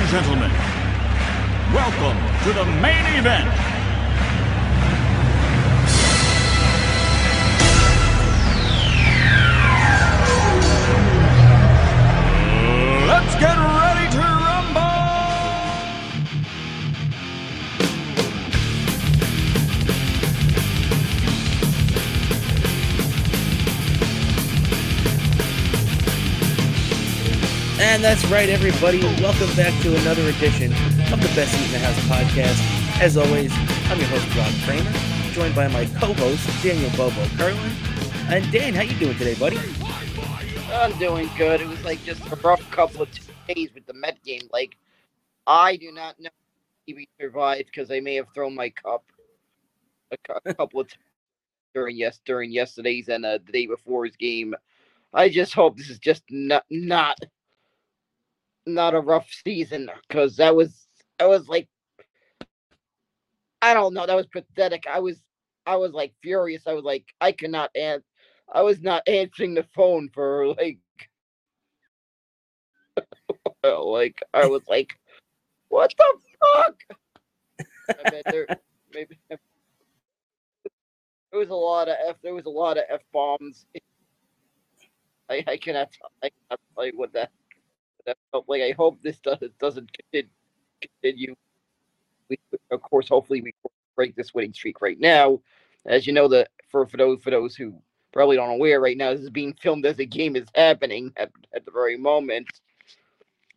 and gentlemen, welcome to the main event. Let's get And that's right, everybody. Welcome back to another edition of the Best Seat in the House podcast. As always, I'm your host, Rob Cramer, joined by my co-host, Daniel Bobo Kurlan. And Dan, how you doing today, buddy? I'm doing good. It was like just a rough couple of days with the Met game. Like, I do not know if we survived because I may have thrown my cup a, a couple of times during yes during yesterday's and uh, the day before's game. I just hope this is just not not not a rough season because that was I was like I don't know that was pathetic. I was I was like furious. I was like I cannot answer. I was not answering the phone for like like I was like what the fuck? I mean, there maybe there was a lot of f. There was a lot of f bombs. I I cannot I cannot tell you what that like. I hope this does, doesn't continue. We, of course, hopefully we break this winning streak right now. As you know, the for for those for those who probably don't aware right now, this is being filmed as the game is happening at, at the very moment.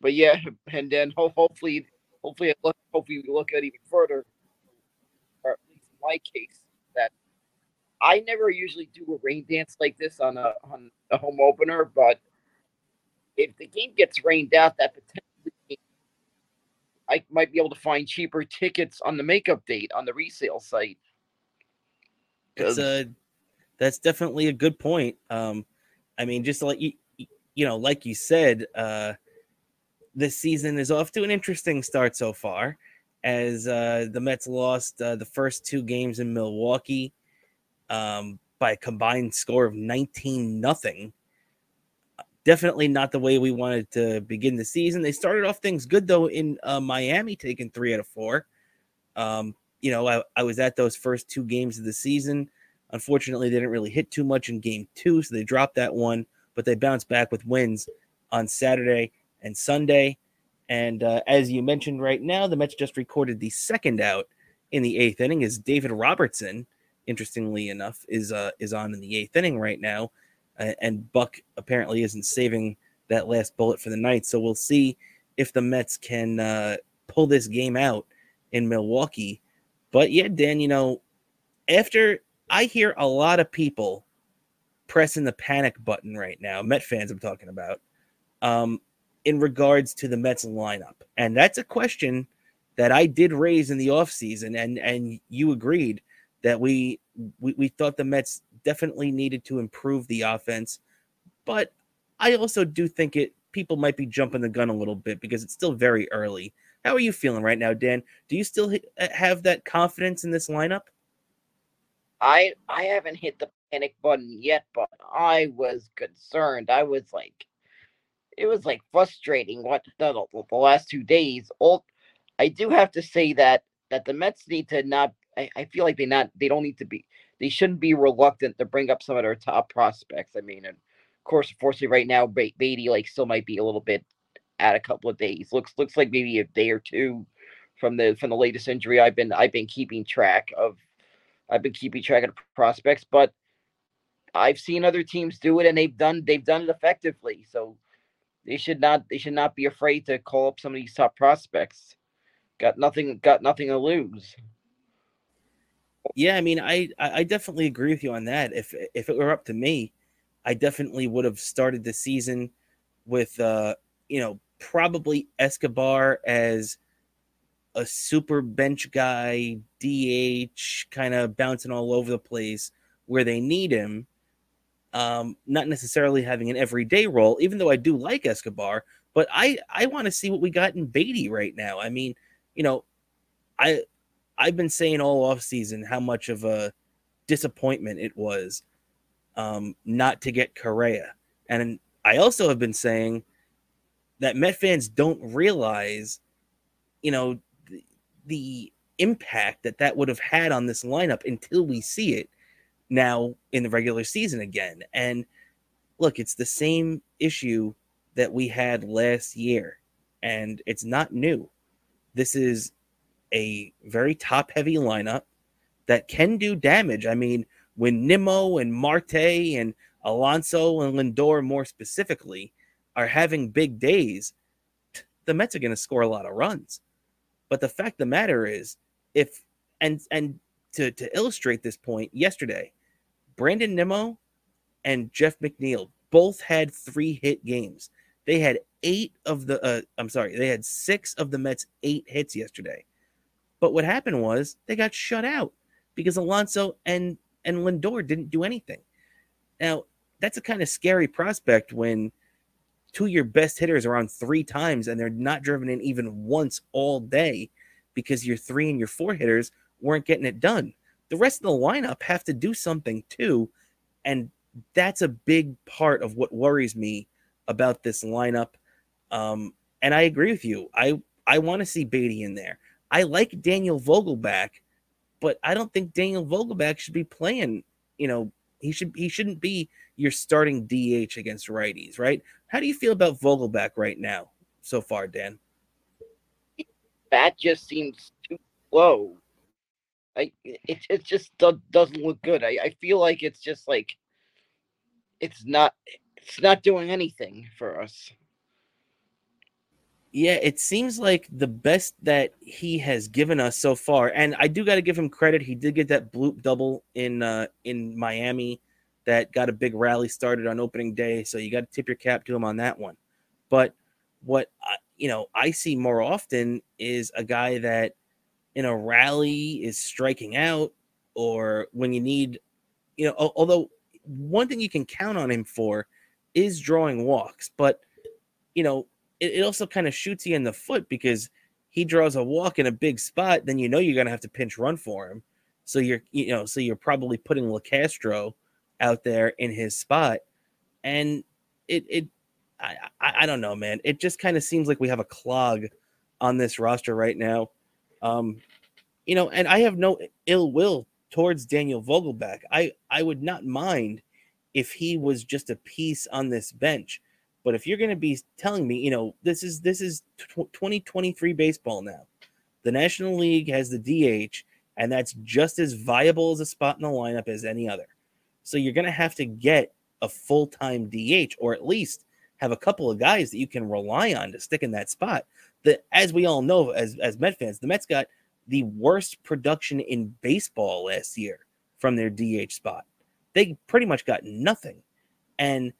But yeah, and then ho- hopefully, hopefully, look, hopefully we look at even further, or at least in my case, that I never usually do a rain dance like this on a on a home opener, but if the game gets rained out, that potentially I might be able to find cheaper tickets on the makeup date on the resale site. It's uh, that's definitely a good point. Um, I mean, just like you, you know, like you said, uh, this season is off to an interesting start so far, as uh, the Mets lost uh, the first two games in Milwaukee um, by a combined score of nineteen nothing. Definitely not the way we wanted to begin the season. They started off things good though in uh, Miami, taking three out of four. Um, you know, I, I was at those first two games of the season. Unfortunately, they didn't really hit too much in game two, so they dropped that one, but they bounced back with wins on Saturday and Sunday. And uh, as you mentioned right now, the Mets just recorded the second out in the eighth inning as David Robertson, interestingly enough, is uh, is on in the eighth inning right now. And Buck apparently isn't saving that last bullet for the night. So we'll see if the Mets can uh, pull this game out in Milwaukee. But yeah, Dan, you know, after I hear a lot of people pressing the panic button right now, Met fans I'm talking about, um, in regards to the Mets lineup. And that's a question that I did raise in the offseason, and and you agreed that we, we we thought the Mets definitely needed to improve the offense. But I also do think it people might be jumping the gun a little bit because it's still very early. How are you feeling right now, Dan? Do you still uh, have that confidence in this lineup? I I haven't hit the panic button yet, but I was concerned. I was like, it was like frustrating what the, the last two days. All I do have to say that that the Mets need to not. I, I feel like they not they don't need to be. They shouldn't be reluctant to bring up some of their top prospects. I mean, and of course, unfortunately, right now, Ba- Baty like still might be a little bit at a couple of days. Looks looks like maybe a day or two from the from the latest injury. I've been I've been keeping track of I've been keeping track of the prospects, but I've seen other teams do it and they've done they've done it effectively. So they should not they should not be afraid to call up some of these top prospects. Got nothing got nothing to lose. Yeah, I mean, I I definitely agree with you on that. If if it were up to me, I definitely would have started the season with uh, you know, probably Escobar as a super bench guy, DH, kind of bouncing all over the place where they need him. Um, not necessarily having an everyday role, even though I do like Escobar, but I I want to see what we got in Baty right now. I mean, you know, I I've been saying all off season how much of a disappointment it was um, not to get Correa, and I also have been saying that Met fans don't realize you know, the, the impact that that would have had on this lineup until we see it now in the regular season again. And look, it's the same issue that we had last year, and it's not new. This is a very top heavy lineup that can do damage. I mean, when Nimmo and Marte and Alonso and Lindor, more specifically, are having big days, the Mets are going to score a lot of runs. But the fact of the matter is, if and and to to illustrate this point, yesterday, Brandon Nimmo and Jeff McNeil both had three hit games. They had eight of the uh, I'm sorry, they had six of the Mets eight hits yesterday. But what happened was they got shut out because Alonso and and Lindor didn't do anything. Now, that's a kind of scary prospect when two of your best hitters are on three times and they're not driven in even once all day because your three and your four hitters weren't getting it done. The rest of the lineup have to do something too. And that's a big part of what worries me about this lineup. Um, and I agree with you. I I want to see Baty in there. I like Daniel Vogelbach, but I don't think Daniel Vogelbach should be playing. You know, he should he shouldn't be your starting DH against righties, right? How do you feel about Vogelbach right now so far, Dan? That just seems too low. I it, it just do, doesn't look good. I, I feel like it's just like it's not it's not doing anything for us. Yeah, it seems like the best that he has given us so far, and I do got to give him credit. He did get that bloop double in uh, in Miami that got a big rally started on opening day, so you got to tip your cap to him on that one. But what I, you know I see more often is a guy that in a rally is striking out, or when you need, you know, although one thing you can count on him for is drawing walks, but you know, it, it also kind of shoots you in the foot because he draws a walk in a big spot, then you know you're gonna have to pinch run for him. So you're you know, so you're probably putting Locastro out there in his spot. And it it I, I, I don't know, man. It just kind of seems like we have a clog on this roster right now. Um, you know, and I have no ill will towards Daniel Vogelbach. I I would not mind if he was just a piece on this bench. But if you're going to be telling me, you know, this is this is 2023 baseball now. The National League has the DH and that's just as viable as a spot in the lineup as any other. So you're going to have to get a full-time DH or at least have a couple of guys that you can rely on to stick in that spot. That as we all know as as Met fans, the Mets got the worst production in baseball last year from their DH spot. They pretty much got nothing. And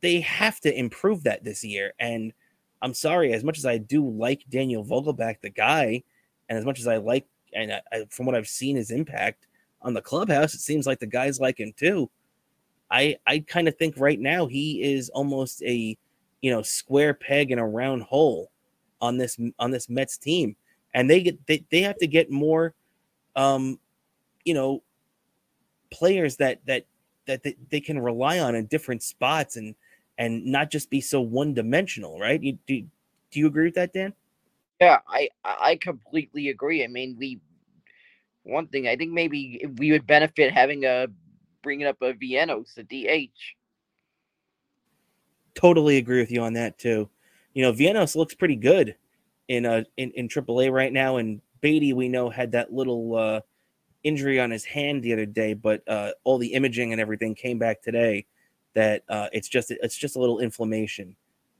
they have to improve that this year. And I'm sorry, as much as I do like Daniel Vogelbach, the guy, and as much as I like, and I, from what I've seen his impact on the clubhouse, it seems like the guys like him too. I I kind of think right now he is almost a you know square peg in a round hole on this on this Mets team and they get they, they have to get more um you know players that that that they, they can rely on in different spots and and not just be so one dimensional right? You do do you agree with that dan? Yeah i i completely agree. I mean we one thing i think maybe we would benefit having a bringing up a vientos a dh totally agree with you on that too. You know vientos looks pretty good in uh in, in AAA right now. And Baty we know, had that little uh, injury on his hand the other day, but uh, all the imaging and everything came back today that uh, it's just it's just a little inflammation,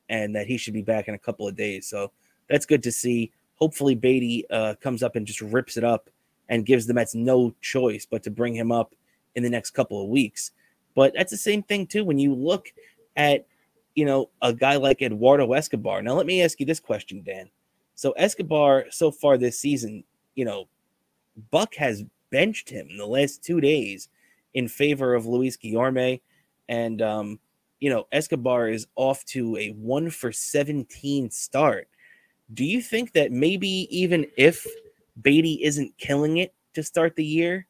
and that he should be back in a couple of days. So that's good to see. Hopefully, Baty uh, comes up and just rips it up and gives the Mets no choice but to bring him up in the next couple of weeks. But that's the same thing too when you look at you know a guy like Eduardo Escobar. Now, let me ask you this question, Dan so Escobar so far this season, you know, Buck has benched him in the last two days in favor of Luis Guillorme. And um, you know, Escobar is off to a one for 17 start. Do you think that maybe even if Baty isn't killing it to start the year,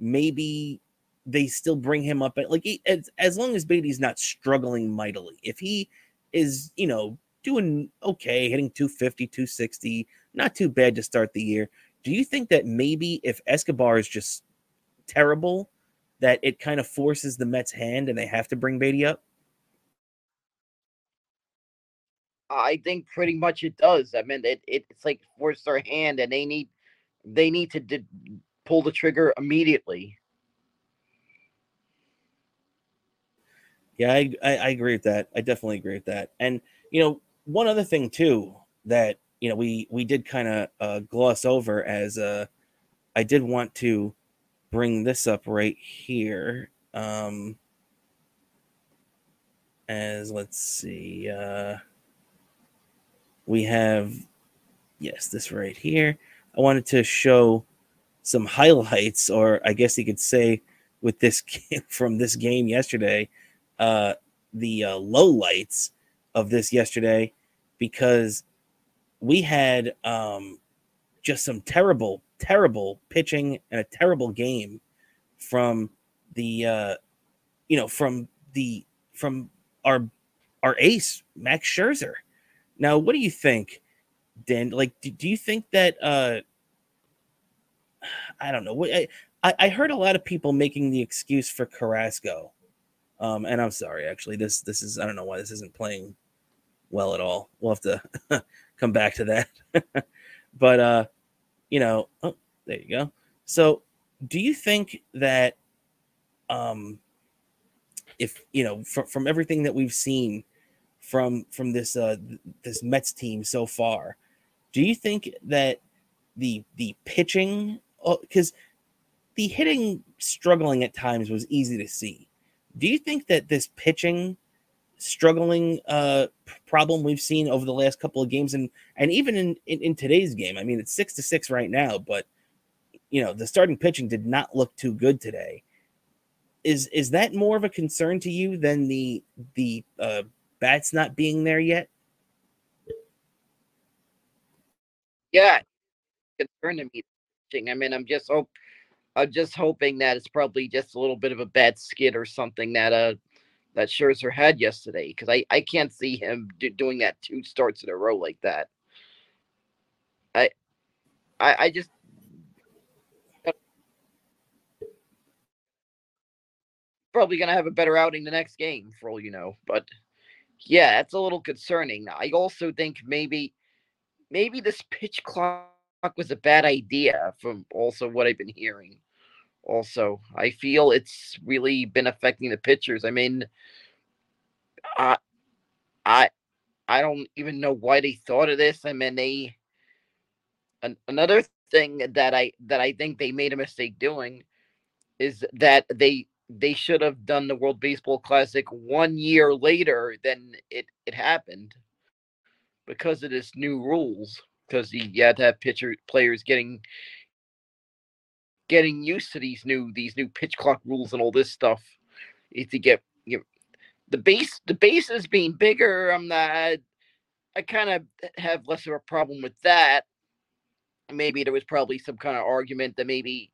maybe they still bring him up at like as, as long as Baty's not struggling mightily. If he is, you know, doing okay, hitting 250, 260, not too bad to start the year. Do you think that maybe if Escobar is just terrible, that it kind of forces the Mets' hand and they have to bring Baty up? I think pretty much it does. I mean, it, it's like force their hand, and they need they need to d- pull the trigger immediately. Yeah, I, I, I agree with that. I definitely agree with that. And you know, one other thing too that you know we we did kind of uh, gloss over as uh, I did want to bring this up right here. Um, as let's see, uh, we have yes, this right here. I wanted to show some highlights, or I guess you could say, with this from this game yesterday uh, the uh, low lights of this yesterday because we had um, just some terrible, terrible pitching and a terrible game from the uh, you know from the from our our ace Max Scherzer. Now, what do you think, Dan? Like, do, do you think that uh, I don't know. I, I heard a lot of people making the excuse for Carrasco um, and I'm sorry, actually, this this is I don't know why this isn't playing well at all. We'll have to come back to that. but uh, you know, oh, there you go. So, do you think that um, if you know from from everything that we've seen from from this uh this Mets team so far, do you think that the the pitching because oh, the hitting struggling at times was easy to see do you think that this pitching struggling uh problem we've seen over the last couple of games and and even in, in, in today's game. I mean it's six to six right now but you know the starting pitching did not look too good today. Is is that more of a concern to you than the the uh bats not being there yet? Yeah concern to me. I mean i'm just hope I'm just hoping that it's probably just a little bit of a bad skid or something that uh that Scherzer had yesterday because I I can't see him do, doing that two starts in a row like that. I I, I just probably gonna have a better outing the next game for all you know, but yeah, that's a little concerning. I also think maybe maybe this pitch clock was a bad idea from also what I've been hearing also. I feel it's really been affecting the pitchers. I mean, I, I, I don't even know why they thought of this. I mean, they. An, another thing that I that I think they made a mistake doing is that they they should have done the World Baseball Classic one year later than it it happened because of this new rules. Because you had to have pitcher players getting getting used to these new these new pitch clock rules and all this stuff is to get you know, the base the bases being bigger i'm not i kind of have less of a problem with that. Maybe there was probably some kind of argument that maybe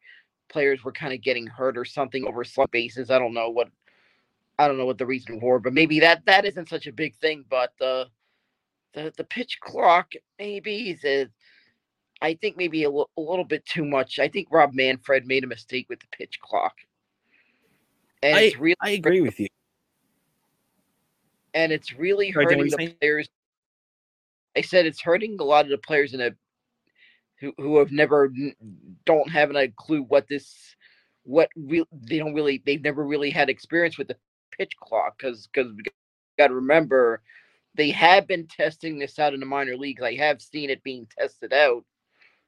players were kind of getting hurt or something over slump bases i don't know what i don't know what the reason for but maybe that that isn't such a big thing but the the, the pitch clock maybe is I think maybe a, l- a little bit too much. I think Rob Manfred made a mistake with the pitch clock. And I, really I agree with you. And it's really hurting the players. I said it's hurting a lot of the players in a who, who have never don't have a clue what this what re, they don't really they've never really had experience with the pitch clock because because we got to remember they have been testing this out in the minor leagues. I have seen it being tested out,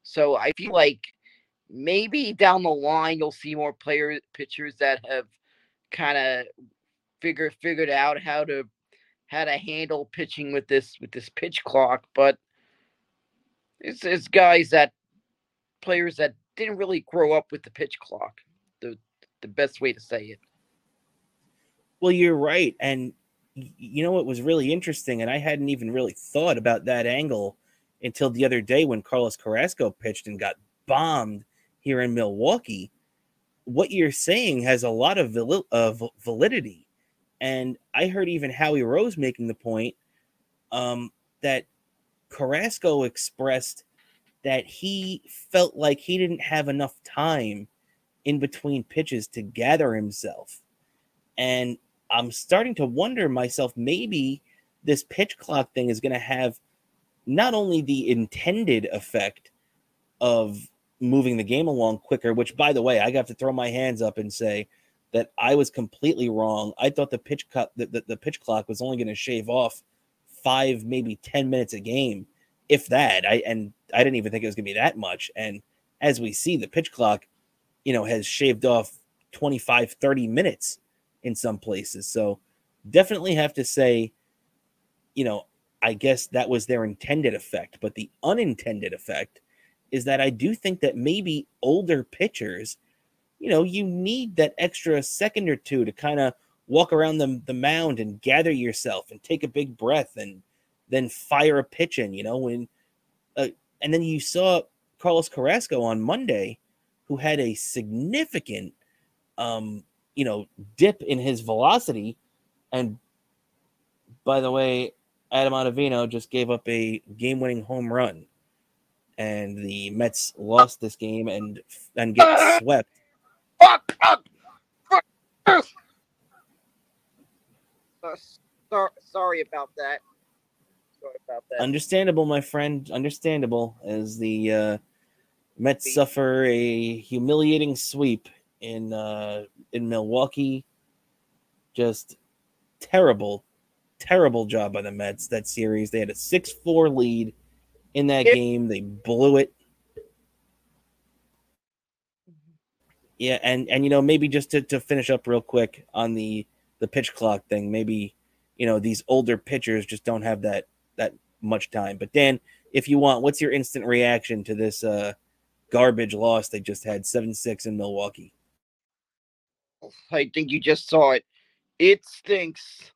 so I feel like maybe down the line you'll see more player pitchers that have kind of figured figured out how to how to handle pitching with this with this pitch clock, but it's, it's guys that players that didn't really grow up with the pitch clock. The the best way to say it. Well, you're right, and you know what was really interesting, and I hadn't even really thought about that angle until the other day when Carlos Carrasco pitched and got bombed here in Milwaukee. What you're saying has a lot of, val- of validity. And I heard even Howie Rose making the point um, that Carrasco expressed that he felt like he didn't have enough time in between pitches to gather himself. And I'm starting to wonder myself maybe this pitch clock thing is going to have not only the intended effect of moving the game along quicker, which by the way, I got to throw my hands up and say that I was completely wrong. I thought the pitch cut the, the, the pitch clock was only going to shave off five, maybe 10 minutes a game, if that. I and I didn't even think it was going to be that much. And as we see, the pitch clock, you know, has shaved off 25, 30 minutes in some places. So definitely have to say, you know, I guess that was their intended effect. But the unintended effect is that I do think that maybe older pitchers, you know, you need that extra second or two to kind of walk around the, the mound and gather yourself and take a big breath and then fire a pitch in, you know, when uh, and then you saw Carlos Carrasco on Monday who had a significant um you know dip in his velocity and by the way Adam Ottavino just gave up a game-winning home run and the Mets lost this game and and get swept. Fuck up. Fuck. Uh, so, sorry about that. Sorry about that. Understandable, my friend. Understandable as the uh, Mets suffer a humiliating sweep in uh, in Milwaukee. Just terrible, terrible job by the Mets that series. They had a six four lead in that Yep. game. They blew it. Yeah, and and you know maybe just to, to finish up real quick on the the pitch clock thing, maybe you know these older pitchers just don't have that that much time. But Dan, if you want, what's your instant reaction to this uh garbage loss they just had seven six in Milwaukee? I think you just saw it. It stinks.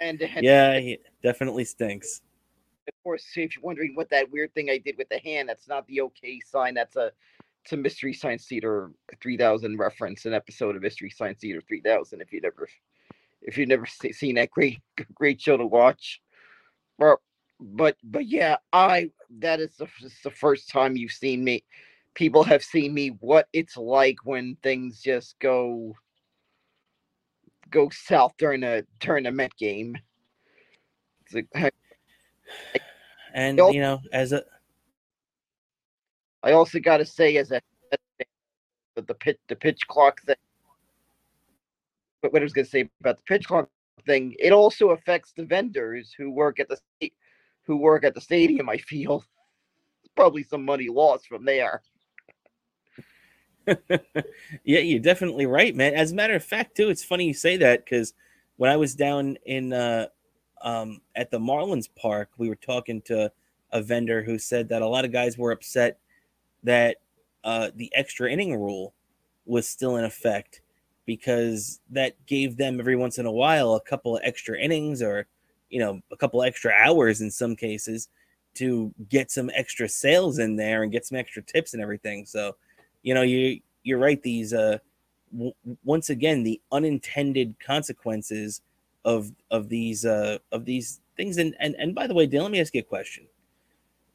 And, Yeah, he definitely stinks. of course, if you're wondering what that weird thing I did with the hand, that's not the OK sign. That's a it's a Mystery Science Theater 3000 reference, an episode of Mystery Science Theater 3000. If you never, if you've never seen that great great show to watch, but but but yeah, I that is the, the first time you've seen me. People have seen me what it's like when things just go go south during a tournament game. Like, And Nope. you know, as a I also got to say, as a the, the pitch the pitch clock thing. But what I was going to say about the pitch clock thing, it also affects the vendors who work at the who work at the stadium. I feel probably some money lost from there. yeah, you're definitely right, man. As a matter of fact, too, it's funny you say that because when I was down in uh, um, at the Marlins Park, we were talking to a vendor who said that a lot of guys were upset that uh, the extra inning rule was still in effect because that gave them every once in a while a couple of extra innings or you know a couple extra hours in some cases to get some extra sales in there and get some extra tips and everything. So you know you you're right these uh w- once again the unintended consequences of of these uh of these things. And and, and by the way Dan, let me ask you a question.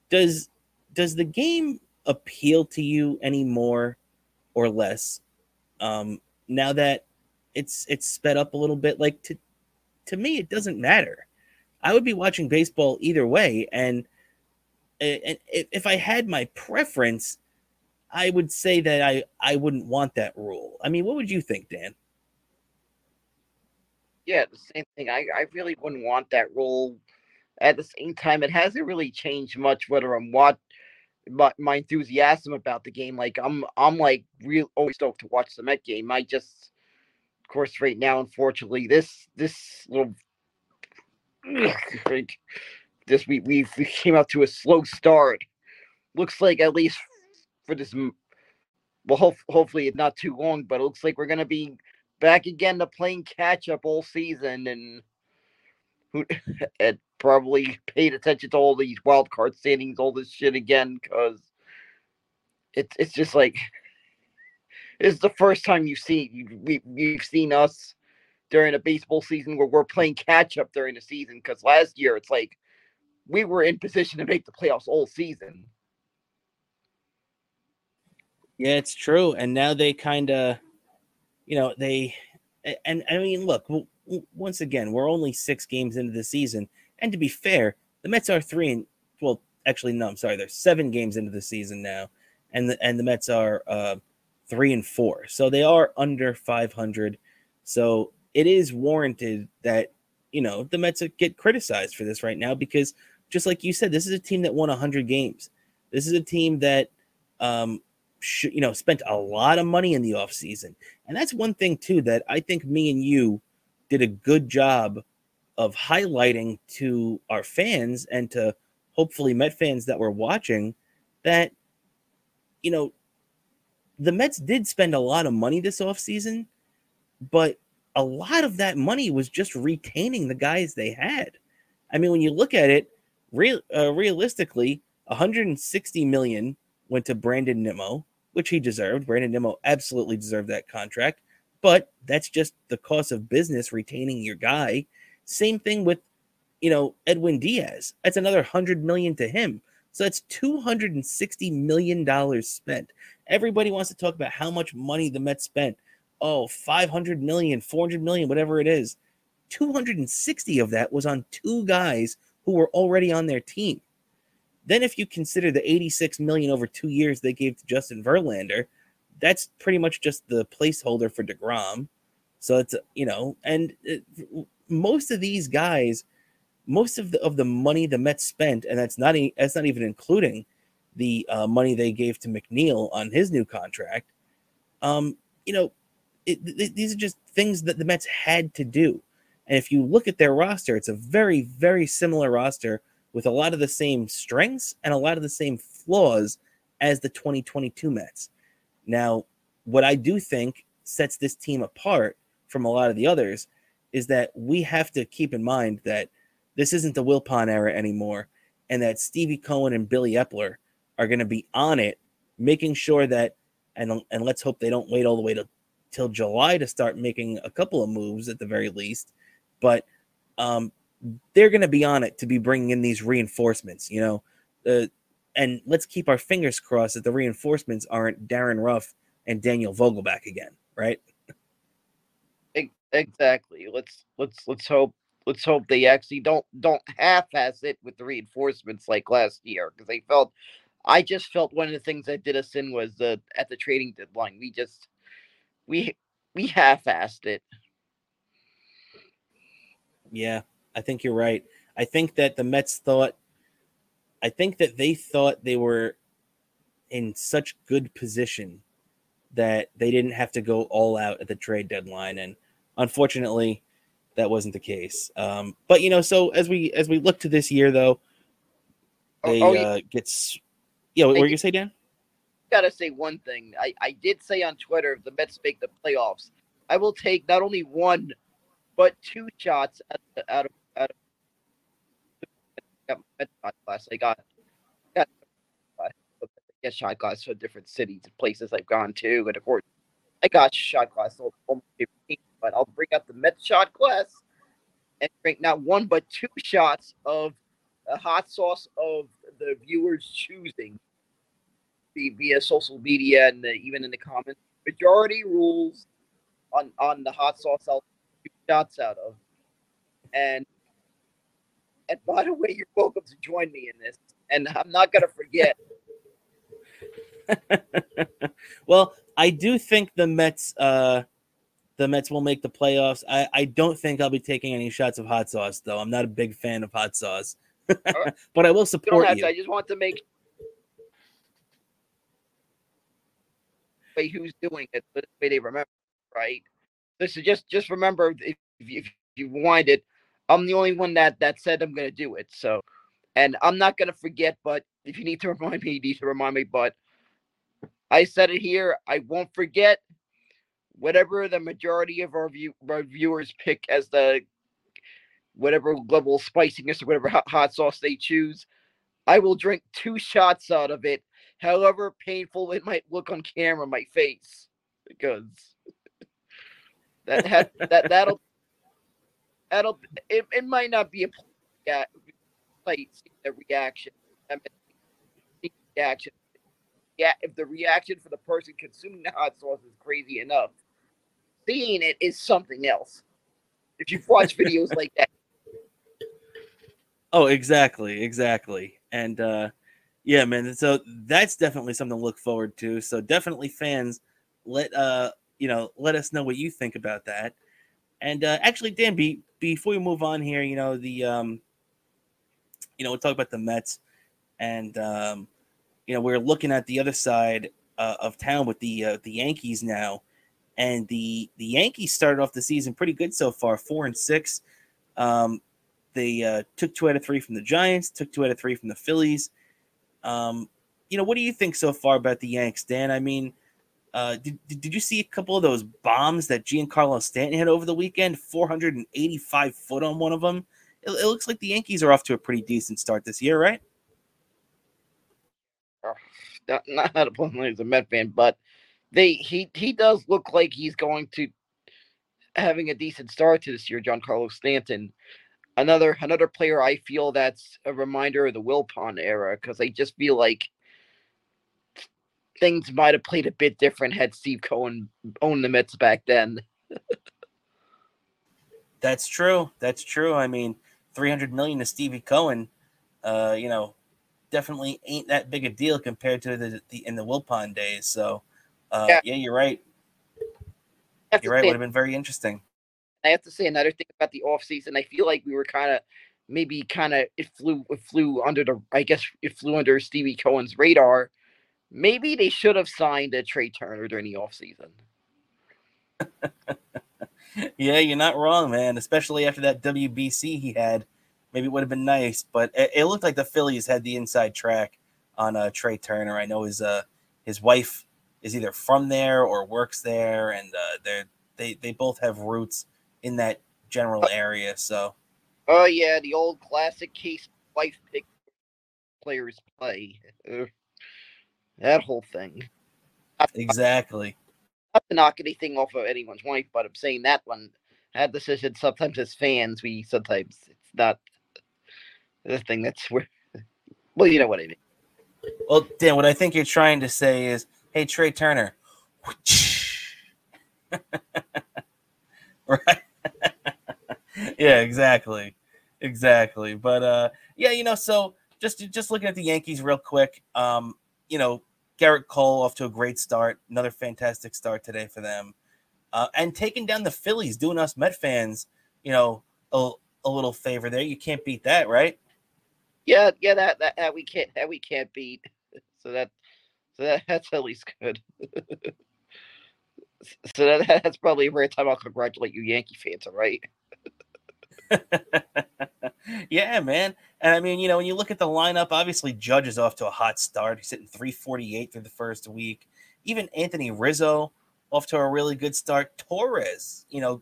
Does does the game appeal to you any more or less um now that it's it's sped up a little bit? Like to to me it doesn't matter. I would be watching baseball either way. And and if if i had my preference I would say that I I wouldn't want that rule. I mean, what would you think, Dan? Yeah, the same thing. I, I really wouldn't want that rule. At the same time, it hasn't really changed much whether I'm what my, my enthusiasm about the game. Like I'm I'm like real always stoked to watch the Met game. I just of course right now, unfortunately, this this little this we we came out to a slow start. Looks like at least for this well hope, hopefully it's not too long, but it looks like we're gonna be back again to playing catch up all season and who and probably paid attention to all these wild card standings, all this shit again, because it's it's just like it's the first time you've seen you, we you've seen us during a baseball season where we're playing catch up during the season. Because last year it's like we were in position to make the playoffs all season. Yeah, it's true. And now they kind of, you know, they, and I mean, look, once again, we're only six games into the season. And to be fair, the Mets are three and, well, actually, no, I'm sorry, they're seven games into the season now. And the, and the Mets are uh, three and four. So they are under 500. So it is warranted that, you know, the Mets get criticized for this right now because, just like you said, this is a team that won 100 games. This is a team that, um, you know, spent a lot of money in the offseason. And that's one thing, too, that I think me and you did a good job of highlighting to our fans and to hopefully Met fans that were watching that, you know, the Mets did spend a lot of money this offseason, but a lot of that money was just retaining the guys they had. I mean, when you look at it, real uh, realistically, 160 million went to Brandon Nimmo, which he deserved. Brandon Nimmo absolutely deserved that contract, but that's just the cost of business retaining your guy. Same thing with, you know, Edwin Diaz. That's another 100 million to him. So that's 260 million dollars spent. Everybody wants to talk about how much money the Mets spent. Oh, 500 million, 400 million, whatever it is. 260 of that was on two guys who were already on their team. Then, if you consider the 86 million over two years they gave to Justin Verlander, that's pretty much just the placeholder for DeGrom. So it's you know, and it, most of these guys, most of the of the money the Mets spent, and that's not that's not even including the uh, money they gave to McNeil on his new contract. Um, you know, it, it, these are just things that the Mets had to do. And if you look at their roster, it's a very, very similar roster with a lot of the same strengths and a lot of the same flaws as the 2022 Mets. Now, what I do think sets this team apart from a lot of the others is that we have to keep in mind that this isn't the Wilpon era anymore, and that Stevie Cohen and Billy Eppler are going to be on it, making sure that, and and let's hope they don't wait all the way to till July to start making a couple of moves at the very least, but um, they're going to be on it to be bringing in these reinforcements, you know. Uh, and let's keep our fingers crossed that the reinforcements aren't Darin Ruf and Daniel Vogelbach again, right? Exactly. Let's let's let's hope let's hope they actually don't don't half-ass it with the reinforcements like last year because they felt I just felt one of the things that did us in was the at the trading deadline we just we we half-assed it. Yeah, I think you're right. I think that the Mets thought, I think that they thought they were in such good position that they didn't have to go all out at the trade deadline, and unfortunately, that wasn't the case. Um, but you know, so as we as we look to this year, though, oh, they oh, oh, uh, gets. Yeah, what were you say, Dan? Gotta say one thing. I I did say on Twitter, if the Mets make the playoffs, I will take not only one, but two shots out of out of shot glass. I got got get shot glass for different cities and places I've gone to, and of course, I got shot glass almost But I'll bring up the Met shot glass and drink not one but two shots of a hot sauce of the viewers choosing via social media and the, even in the comments. Majority rules on on the hot sauce I'll shots out of, and and by the way, you're welcome to join me in this. And I'm not going to forget. well, I do think the Mets, uh, the Mets will make the playoffs. I, I don't think I'll be taking any shots of hot sauce, though. I'm not a big fan of hot sauce, right. but I will support you. I just want to make who's doing it, the way they remember, right? Is just just remember if, if you wind it, I'm the only one that that said I'm gonna do it. So, and I'm not gonna forget. But if you need to remind me, you need to remind me. But I said it here. I won't forget. Whatever the majority of our, view, our viewers pick as the whatever level of spiciness or whatever hot, hot sauce they choose, I will drink two shots out of it, however painful it might look on camera, my face, because that that that'll that'll it, it might not be a a reaction. Reaction. Yeah, if the reaction for the person consuming the hot sauce is crazy enough, seeing it is something else. If you've watched videos like that. Oh, exactly, exactly. And uh yeah, man. So that's definitely something to look forward to. So definitely fans, let uh you know, let us know what you think about that. And uh actually, Dan, be, before we move on here, you know, the um you know, we'll talk about the Mets and um you know, we're looking at the other side uh, of town with the uh, the Yankees now, and the the Yankees started off the season pretty good so far, four and six. Um, they uh, took two out of three from the Giants, took two out of three from the Phillies. Um, you know, what do you think so far about the Yanks, Dan? I mean, uh, did, did you see a couple of those bombs that Giancarlo Stanton had over the weekend? 485 foot on one of them. It, it looks like the Yankees are off to a pretty decent start this year, right? not, not a point as a Met fan, but they he he does look like he's going to having a decent start to this year. Giancarlo Stanton, another another player I feel that's a reminder of the Wilpon era because I just feel like things might have played a bit different had Steve Cohen owned the Mets back then. that's true. That's true. I mean, three hundred million to Stevie Cohen. Uh, you know, definitely ain't that big a deal compared to the, the in the Wilpon days. So, uh, yeah. yeah. you're right. You're right. Would have been very interesting. I have to say another thing about the off season. I feel like we were kind of maybe kind of it flew it flew under the I guess it flew under Stevie Cohen's radar. Maybe they should have signed a Trea Turner during the off season. yeah, you're not wrong, man. Especially after that WBC he had maybe it would have been nice, but it, it, looked like the Phillies had the inside track on uh, Trea Turner. I know his uh, his wife is either from there or works there, and uh, they they they both have roots in that general area. So, oh yeah, the old classic case wife pick players play. That whole thing. Exactly. Not to knock anything off of anyone's wife, but I'm saying that one. That decision sometimes as fans we sometimes it's not the thing that's where. Well, you know what I mean. Well, Dan, what I think you're trying to say is, hey, Trea Turner. right. yeah, exactly. Exactly. But uh yeah, you know, so just just looking at the Yankees real quick, um, you know, Gerrit Cole off to a great start, another fantastic start today for them. Uh, and taking down the Phillies, doing us Met fans, you know, a, a little favor there. You can't beat that, right? Yeah, yeah, that that, that we can't that we can't beat. So that so that, that's at least good. so that, that's probably a rare time I'll congratulate you Yankee fans, all right? yeah, man. And I mean, you know, when you look at the lineup, obviously Judge is off to a hot start. He's hitting 348 through the first week. Even Anthony Rizzo off to a really good start. Torres, you know,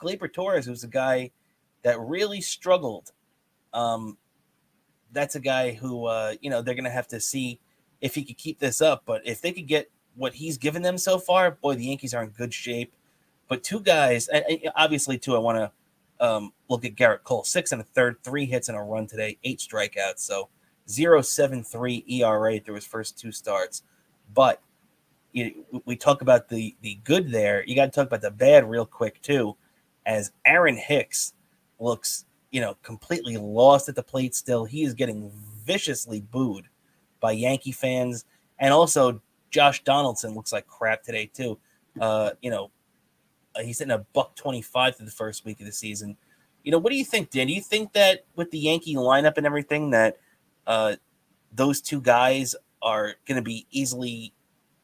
Gleyber Torres, was a guy that really struggled um, that's a guy who uh, you know they're gonna have to see if he could keep this up. But if they could get what he's given them so far, boy, the Yankees are in good shape. But two guys, obviously, too, I want to um, look at Gerrit Cole, six and a third, three hits and a run today, eight strikeouts, so 0.73 ERA through his first two starts. But you, we talk about the the good there. You got to talk about the bad real quick too, as Aaron Hicks looks you know, completely lost at the plate still. He is getting viciously booed by Yankee fans. And also, Josh Donaldson looks like crap today, too. Uh, you know, he's hitting a buck 25 through the first week of the season. You know, what do you think, Dan? Do you think that with the Yankee lineup and everything, that uh, those two guys are going to be easily,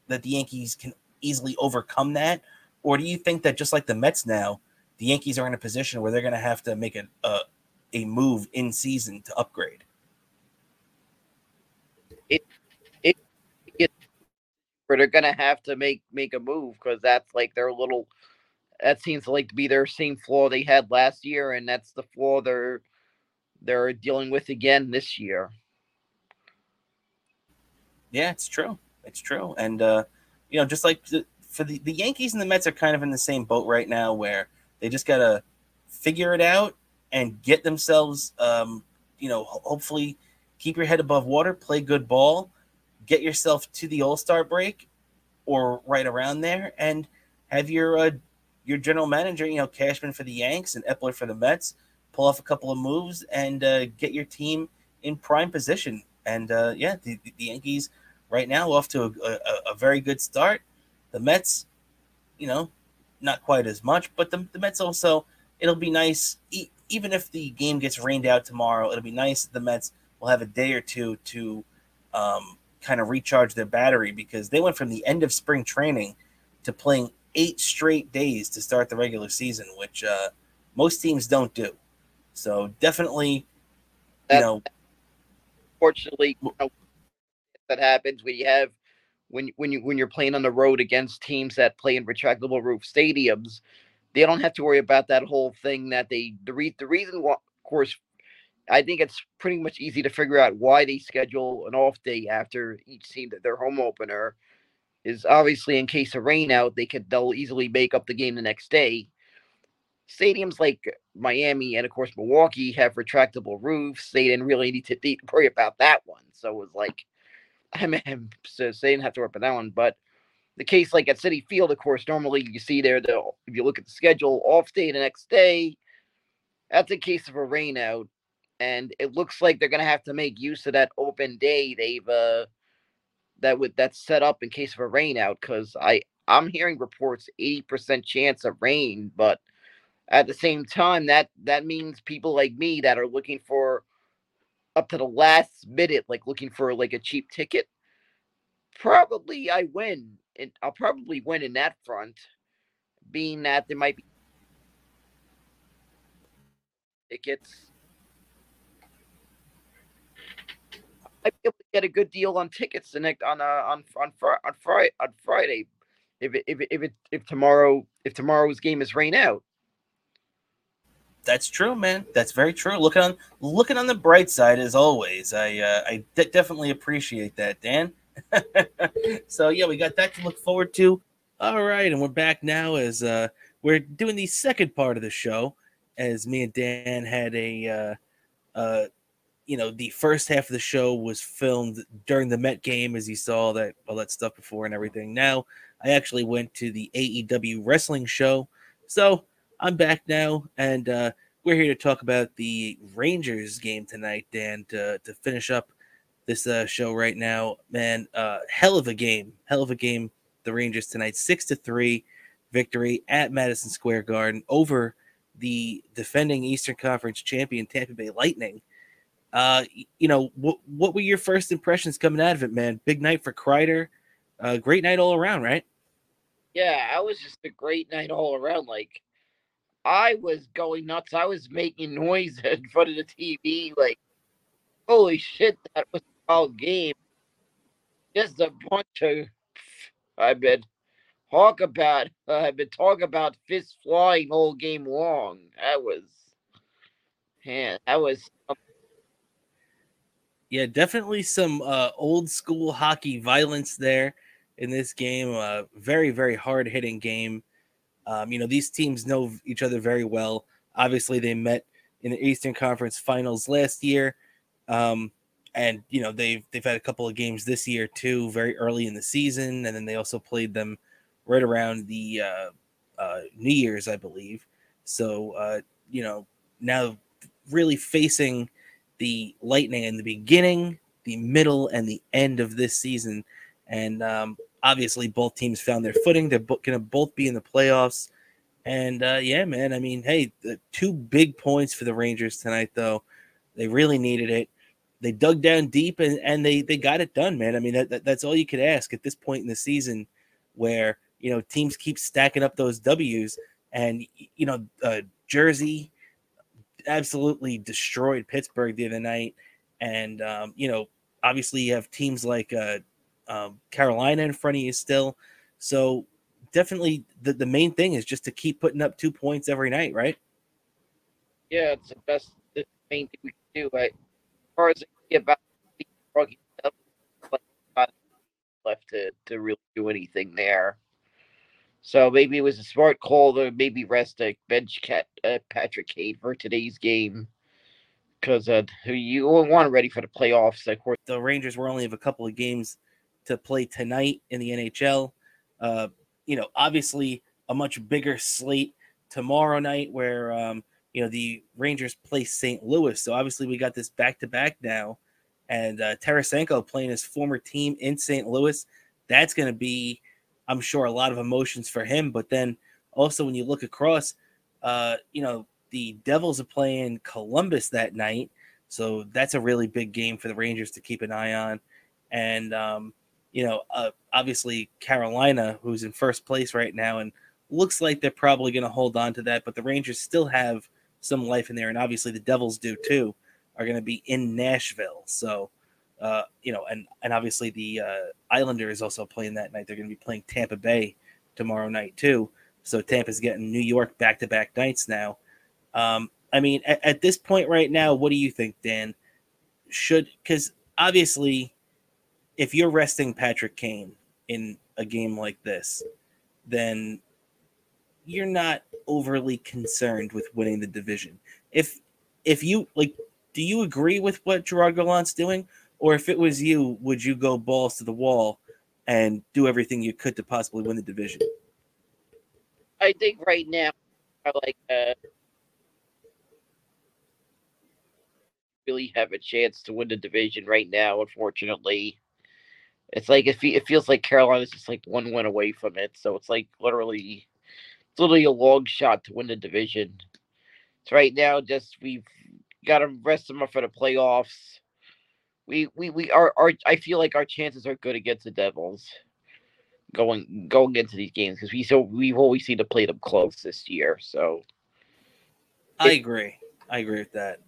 that the Yankees can easily overcome that? Or do you think that just like the Mets now, the Yankees are in a position where they're going to have to make a, a, a move in season to upgrade. It it, it they're gonna have to make make a move because that's like their little that seems like to be their same flaw they had last year, and that's the flaw they're they're dealing with again this year. Yeah, it's true. It's true. And uh, you know, just like the, for the, the Yankees and the Mets are kind of in the same boat right now where they just gotta figure it out and get themselves, um, you know, hopefully keep your head above water, play good ball, get yourself to the All Star break or right around there, and have your uh, your general manager, you know, Cashman for the Yanks and Eppler for the Mets, pull off a couple of moves and uh, get your team in prime position. And uh, yeah, the, the Yankees right now off to a, a, a, very good start. The Mets, you know, not quite as much, but the, the Mets also, it'll be nice, e- even if the game gets rained out tomorrow, it'll be nice the Mets will have a day or two to um, kind of recharge their battery because they went from the end of spring training to playing eight straight days to start the regular season, which uh, most teams don't do. So definitely, you know. Fortunately, you know, that happens when you have when when you when you're playing on the road against teams that play in retractable roof stadiums. They don't have to worry about that whole thing that they the re, the reason why, of course I think it's pretty much easy to figure out why they schedule an off day after each team that their home opener is obviously in case of rain out, they could they'll easily make up the game the next day. Stadiums like Miami and of course Milwaukee have retractable roofs. They didn't really need to, to worry about that one. So it was like I mean so they didn't have to worry about that one. But the case like at Citi Field, of course, normally you see there the if you look at the schedule, off day the next day. That's a case of a rain out. And it looks like they're gonna have to make use of that open day they've uh that would that's set up in case of a rain out because I I'm hearing reports 80% chance of rain, but at the same time that that means people like me that are looking for up to the last minute, like looking for like a cheap ticket, probably I win. And I'll probably win in that front, being that there might be tickets might be able to get a good deal on tickets the next on uh, on on on Friday on Friday, if it, if it, if it, if tomorrow if tomorrow's game is rain out. That's true, man. That's very true. Looking on looking on the bright side as always. I uh, I de- definitely appreciate that, Dan. so yeah, we got that to look forward to. All right, and we're back now as uh, we're doing the second part of the show. As me and Dan had a uh, uh, you know, the first half of the show was filmed during the Met game, as you saw that all that stuff before and everything. Now I actually went to the AEW wrestling show, so I'm back now, and uh, we're here to talk about the Rangers game tonight, Dan, to to finish up this uh, show right now. Man, uh, hell of a game, hell of a game. The Rangers tonight, six to three victory at Madison Square Garden over the defending Eastern Conference champion Tampa Bay Lightning. Uh, you know, what what were your first impressions coming out of it, man? Big night for Kreider. Uh, great night all around, right? Yeah, I was just a great night all around. Like, I was going nuts. I was making noise in front of the TV. Like, holy shit, that was a wild game. Just a bunch of. I've been talk about. Uh, I've been talking about fists flying all game long. That was. Man, that was yeah, definitely some uh, old school hockey violence there in this game. Uh, very, very hard hitting game. Um, you know, these teams know each other very well. Obviously, they met in the Eastern Conference Finals last year, um, and you know they've they've had a couple of games this year too, very early in the season, and then they also played them right around the uh, uh, New Year's, I believe. So uh, you know now really facing the Lightning in the beginning, the middle, and the end of this season. And um, obviously, both teams found their footing. They're bo- going to both be in the playoffs. And uh, yeah, man, I mean, hey, the two big points for the Rangers tonight, though. They really needed it. They dug down deep and, and they, they got it done, man. I mean, that, that, that's all you could ask at this point in the season where, you know, teams keep stacking up those W's. And, you know, uh, Jersey, absolutely destroyed Pittsburgh the other night, and um, you know, obviously you have teams like uh, um, Carolina in front of you still. So definitely, the the main thing is just to keep putting up two points every night, right? Yeah, it's the best, the main thing we can do. Right? As far as about left to to really do anything there. So maybe it was a smart call to maybe rest a bench cat uh, Patrick Kane for today's game because uh, you want ready for the playoffs. Of course, the Rangers were only have a couple of games to play tonight in the NHL. Uh, you know, obviously a much bigger slate tomorrow night where um, you know the Rangers play St. Louis. So obviously we got this back to back now, and uh, Tarasenko playing his former team in St. Louis. That's going to be, I'm sure, a lot of emotions for him. But then also when you look across, uh, you know, the Devils are playing Columbus that night. So that's a really big game for the Rangers to keep an eye on. And, um, you know, uh, obviously Carolina, who's in first place right now, and looks like they're probably going to hold on to that. But the Rangers still have some life in there. And obviously the Devils do too, are going to be in Nashville. So, uh, you know, and, and obviously the uh, Islanders also playing that night. They're going to be playing Tampa Bay tomorrow night too. So Tampa's getting New York back to back nights now. Um, I mean, at, at, this point right now, what do you think, Dan? Should because obviously, if you're resting Patrick Kane in a game like this, then you're not overly concerned with winning the division. If if you like, do you agree with what Gerard Gallant's doing, or if it was you, would you go balls to the wall and do everything you could to possibly win the division? I think right now, I like uh, really have a chance to win the division right now. Unfortunately, it's like it, fe- it feels like Carolina's just like one win away from it. So it's like literally, it's literally a long shot to win the division. So right now, just we've got to rest them up for the playoffs. We we we are our I feel like our chances are good against the Devils going going into these games because we so we've always seen to play them close this year. So I agree. I agree with that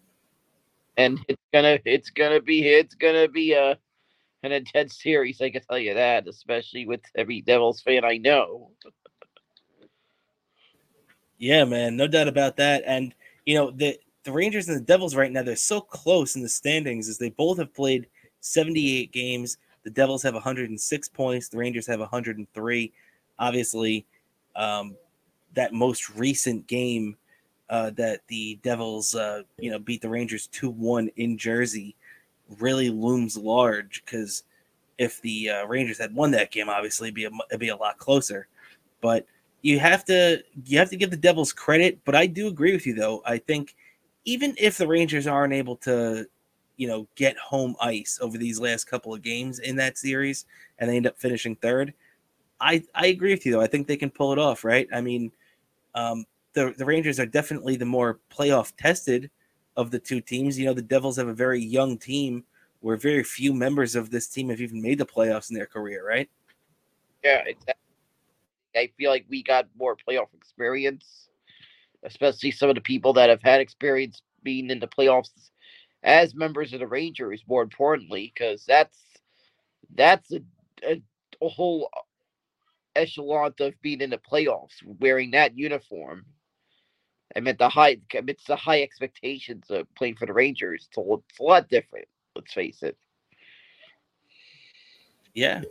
and it's gonna it's gonna be it's gonna be a an intense series. I can tell you that, especially with every Devils fan I know. yeah, man, no doubt about that. And you know the the Rangers and the Devils right now they're so close in the standings as they both have played 78 games. The Devils have 106 points. The Rangers have 103. Obviously, um, that most recent game uh, that the Devils, uh, you know, beat the Rangers two one in Jersey, really looms large because if the uh, Rangers had won that game, obviously it'd be a, it'd be a lot closer. But you have to you have to give the Devils credit. But I do agree with you though. I think even if the Rangers aren't able to, you know, get home ice over these last couple of games in that series, and they end up finishing third, I I agree with you though. I think they can pull it off. Right? I mean. Um, the, the Rangers are definitely the more playoff tested of the two teams. You know, the Devils have a very young team where very few members of this team have even made the playoffs in their career, right? Yeah, exactly. I feel like we got more playoff experience, especially some of the people that have had experience being in the playoffs as members of the Rangers, more importantly, because that's that's a, a, a whole echelon of being in the playoffs, wearing that uniform. I meant the high amidst the high expectations of playing for the Rangers. It's a, it's a lot different. Let's face it. Yeah,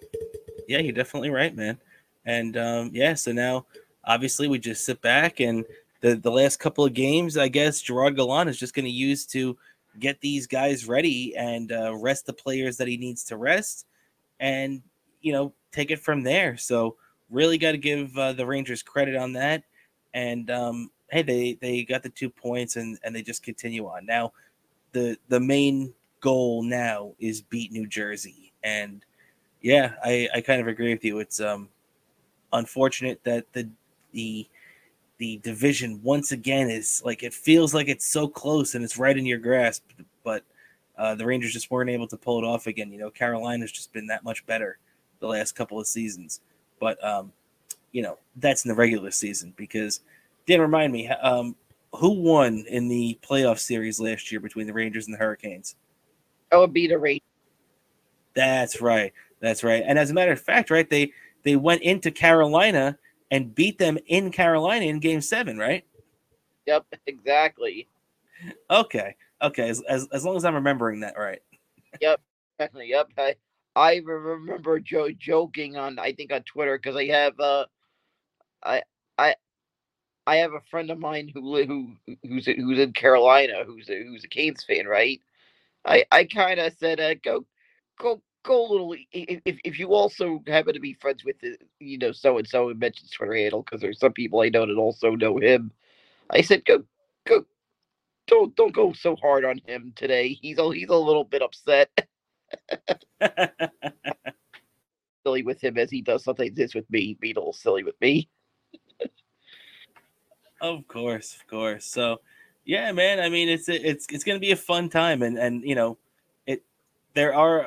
yeah, you're definitely right, man. And um, yeah, so now obviously we just sit back and the the last couple of games, I guess Gerard Gallant is just going to use to get these guys ready and uh, rest the players that he needs to rest, and you know take it from there. So really got to give uh, the Rangers credit on that. And um, hey, they they got the two points and and they just continue on. Now, the the main goal now is beat New Jersey, and yeah, I I kind of agree with you. It's um unfortunate that the the the division once again is like it feels like it's so close and it's right in your grasp, but uh, the Rangers just weren't able to pull it off again. You know, Carolina's just been that much better the last couple of seasons, but um, you know that's in the regular season because Dan, remind me, um, who won in the playoff series last year between the Rangers and the Hurricanes? That would be the Rangers. That's right. That's right. And as a matter of fact, right, they they went into Carolina and beat them in Carolina in Game Seven, right? Yep, exactly. Okay, okay. As as, as long as I'm remembering that right. Yep, exactly. yep. I I remember Joe joking on I think on Twitter because I have uh I I I have a friend of mine who who who's who's in Carolina, who's a, who's a Canes fan, right? I I kind of said, uh, go go go a little. If if you also happen to be friends with you know so and so, and mentions Twitter handle because there's some people I know that also know him. I said, go go. Don't don't go so hard on him today. He's a he's a little bit upset. silly with him as he does something this with me, being a little silly with me. Of course, of course. So, yeah, man. I mean, it's it's it's going to be a fun time, and and you know, it there are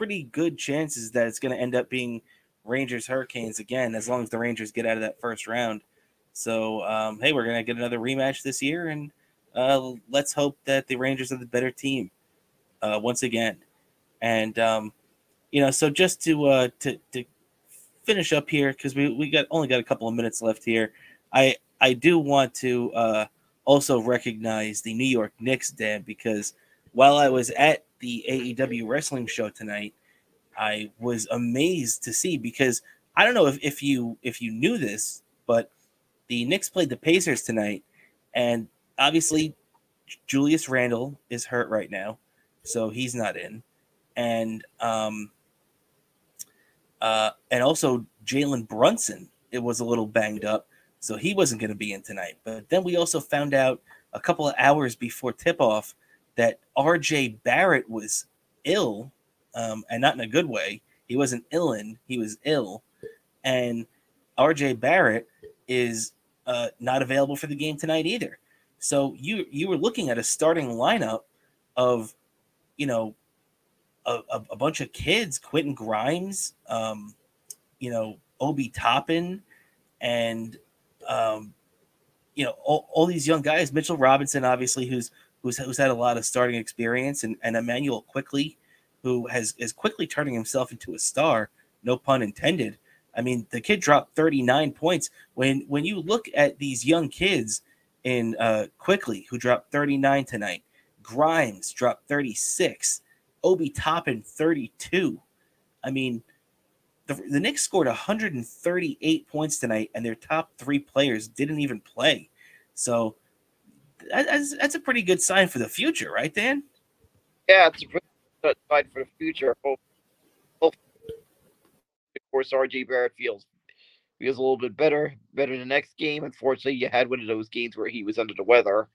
pretty good chances that it's going to end up being Rangers Hurricanes again, as long as the Rangers get out of that first round. So, um, hey, we're going to get another rematch this year, and uh, let's hope that the Rangers are the better team uh, once again. And um, you know, so just to uh, to to finish up here because we we got only got a couple of minutes left here. I I do want to uh, also recognize the New York Knicks, Dan, because while I was at the AEW wrestling show tonight, I was amazed to see because I don't know if, if you if you knew this, but the Knicks played the Pacers tonight, and obviously Julius Randle is hurt right now, so he's not in, and um, uh, and also Jalen Brunson it was a little banged up, so he wasn't going to be in tonight. But then we also found out a couple of hours before tip off that RJ Barrett was ill, um, and not in a good way. He wasn't ill in, he was ill. And RJ Barrett is uh, not available for the game tonight either. So you you were looking at a starting lineup of, you know, a, a, a bunch of kids, Quentin Grimes, um, you know, Obi Toppin, and um, you know, all, all these young guys, Mitchell Robinson, obviously, who's who's who's had a lot of starting experience, and, and Immanuel Quickley, who has is quickly turning himself into a star, no pun intended. I mean, the kid dropped 39 points. When when you look at these young kids in uh Quickley, who dropped 39 tonight, Grimes dropped 36, Obi Toppin 32. I mean, the, the Knicks scored 138 points tonight, and their top three players didn't even play. So that's, that's a pretty good sign for the future, right, Dan? Yeah, it's a pretty good sign for the future. Hope, hope, of course, RJ Barrett feels feels a little bit better, better in the next game. Unfortunately, you had one of those games where he was under the weather.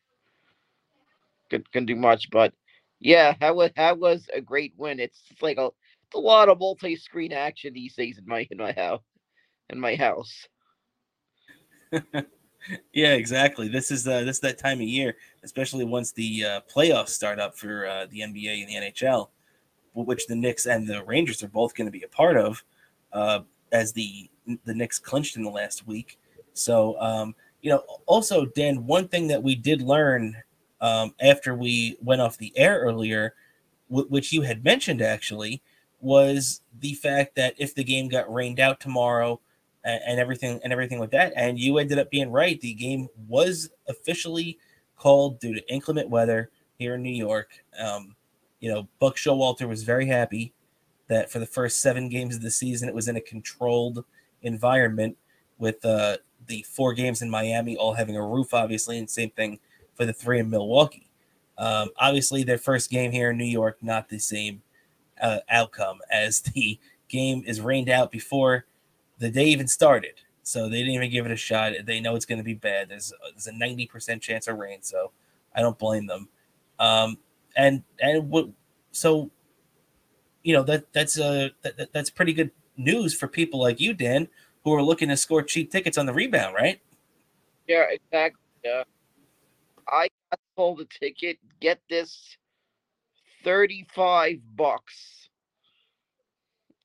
Couldn't, couldn't do much, but yeah, that was that was a great win. It's like a a lot of multi-screen action these days in my in my house in my house. yeah, exactly. This is uh, this is that time of year, especially once the uh, playoffs start up for uh, the NBA and the NHL, which the Knicks and the Rangers are both going to be a part of, uh, as the the Knicks clinched in the last week. So, um, you know, also Dan, one thing that we did learn um, after we went off the air earlier, w- which you had mentioned actually, was the fact that if the game got rained out tomorrow and, and everything and everything with that, and you ended up being right, the game was officially called due to inclement weather here in New York. Um, you know, Buck Showalter was very happy that for the first seven games of the season, it was in a controlled environment with uh, the four games in Miami all having a roof, obviously, and same thing for the three in Milwaukee. Um, obviously, their first game here in New York, not the same uh, outcome as the game is rained out before the day even started. So they didn't even give it a shot. They know it's going to be bad. There's there's a ninety percent chance of rain, so I don't blame them. Um, and and what so you know that that's uh that, that's pretty good news for people like you, Dan, who are looking to score cheap tickets on the rebound, right? Yeah, exactly. Yeah. I got sold a ticket. Get this 35 bucks.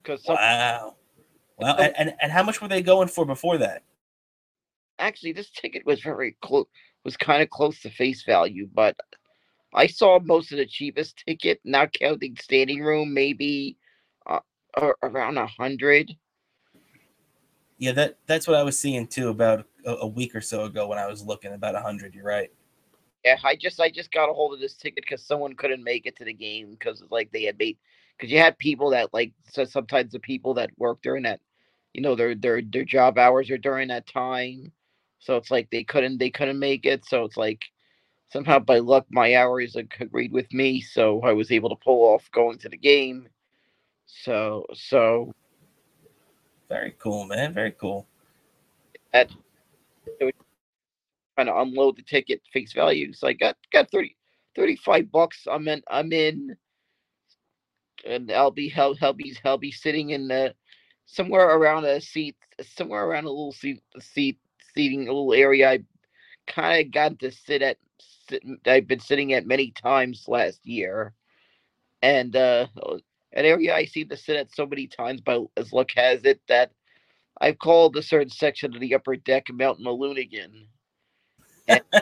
Because wow. Wow. And, and, and how much were they going for before that? Actually, this ticket was very close, was kind of close to face value, but I saw most of the cheapest ticket, not counting standing room, maybe uh, around a hundred. Yeah, that that's what I was seeing too about a, a week or so ago when I was looking about a hundred. You're right. Yeah, I just I just got a hold of this ticket because someone couldn't make it to the game because like they had made because you had people that like so sometimes the people that work during that you know their their their job hours are during that time, so it's like they couldn't they couldn't make it. So it's like somehow by luck my hours agreed with me, so I was able to pull off going to the game. So so very cool, man. Very cool. At trying to unload the ticket face value. So I got got 30, 35 bucks. I'm in I'm in and I'll be I'll, I'll be I'll be sitting in the somewhere around a seat somewhere around a little seat seat seating a little area I kind of got to sit at sit, I've been sitting at many times last year. And uh an area I seem to sit at so many times, but as luck has it, that I've called a certain section of the upper deck Mount Maloonigan. And,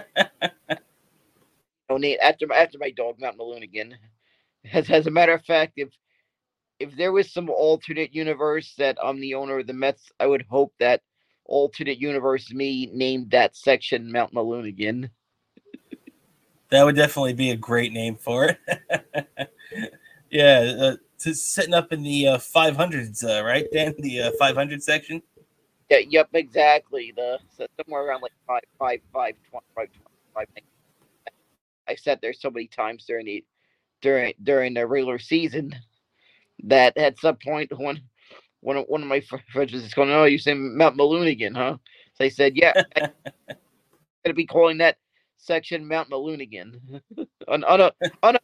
after after my dog Mount Maloonigan. As as a matter of fact, if if there was some alternate universe that I'm the owner of the Mets, I would hope that alternate universe me named that section Mount Maloonigan. That would definitely be a great name for it. yeah, uh, to sitting up in the uh, 500s, uh, right, Dan? The uh, 500 section. Yeah. Yep. Exactly. The so somewhere around like five, five, five, twenty, five, five. 25, I sat there so many times during the during during the regular season that at some point when one of one of my friends was going, "Oh, you saying Mount Maloonigan, huh?" So I said, "Yeah." I'm gonna be calling that section Mount Maloonigan. on on a on a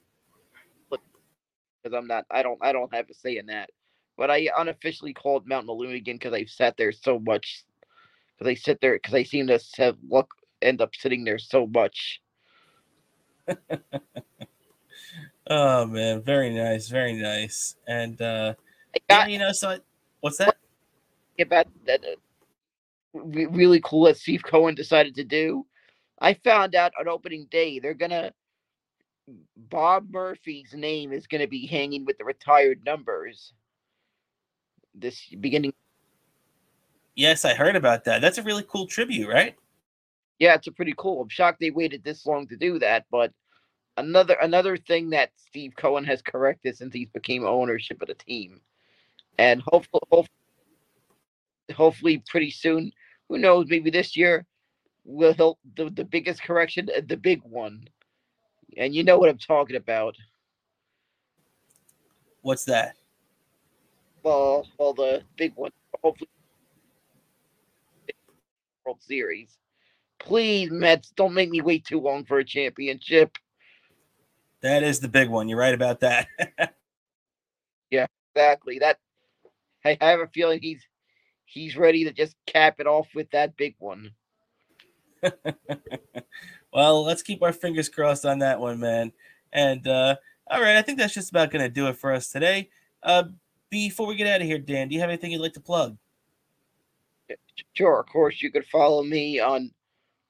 because I'm not I don't I don't have a say in that. But I unofficially called Mount Maloonigan because I've sat there so much. Because I sit there because I seem to have luck end up sitting there so much. oh man, very nice, very nice. And uh yeah, you know, so what's that? About that uh, really cool that Steve Cohen decided to do. I found out on opening day they're gonna Bob Murphy's name is to be hanging with the retired numbers this beginning. Yes, I heard about that. That's a really cool tribute, right? Yeah, it's a pretty cool. I'm shocked they waited this long to do that, but another another thing that Steve Cohen has corrected since he's became ownership of the team, and hopefully, hopefully, hopefully pretty soon, who knows, maybe this year, will help the, the biggest correction, uh, the big one and you know what I'm talking about. What's that? Well, well, the big one, hopefully, World Series. Please, Mets, don't make me wait too long for a championship. That is the big one. You're right about that. yeah, exactly. That I have a feeling he's he's ready to just cap it off with that big one. well, let's keep our fingers crossed on that one, man. And uh, all right, I think that's just about going to do it for us today. Uh, before we get out of here, Dan, do you have anything you'd like to plug? Sure, of course. You could follow me on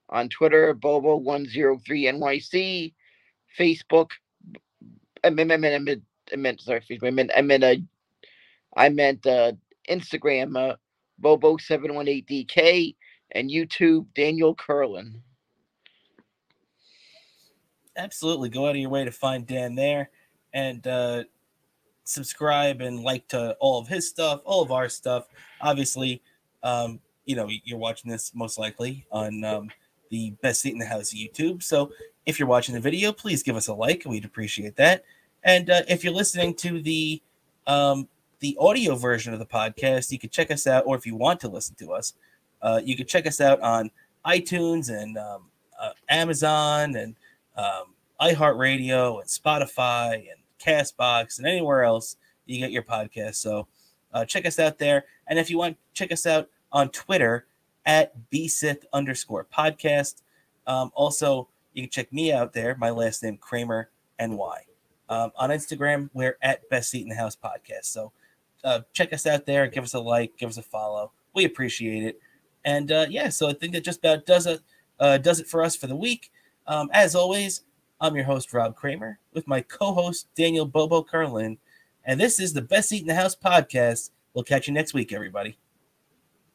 on Twitter, Bobo103NYC, Facebook. I meant, I meant, I meant, I meant sorry, I meant, I meant, uh, I meant uh, Instagram, uh, Bobo718DK, and YouTube, Daniel Kurlan absolutely go out of your way to find Dan there and uh, subscribe and like to all of his stuff, all of our stuff. Obviously, um, you know, you're watching this most likely on um, the best seat in the house YouTube. So if you're watching the video, please give us a like. We'd appreciate that. And uh, if you're listening to the um, the audio version of the podcast, you can check us out, or if you want to listen to us, uh, you can check us out on iTunes and um, uh, Amazon and um, iHeartRadio and Spotify and Castbox and anywhere else you get your podcast. So uh, check us out there. And if you want, check us out on Twitter at bsith underscore podcast. Um, also, you can check me out there. My last name Cramer NY. Um, on Instagram, we're at Best Seat in the House podcast. So uh, check us out there. Give us a like. Give us a follow. We appreciate it. And uh, yeah, so I think that just about does it. Uh, does it for us for the week. Um, as always, I'm your host, Rob Cramer, with my co host, Daniel Bobo Kurlan. And this is the Best Seat in the House podcast. We'll catch you next week, everybody.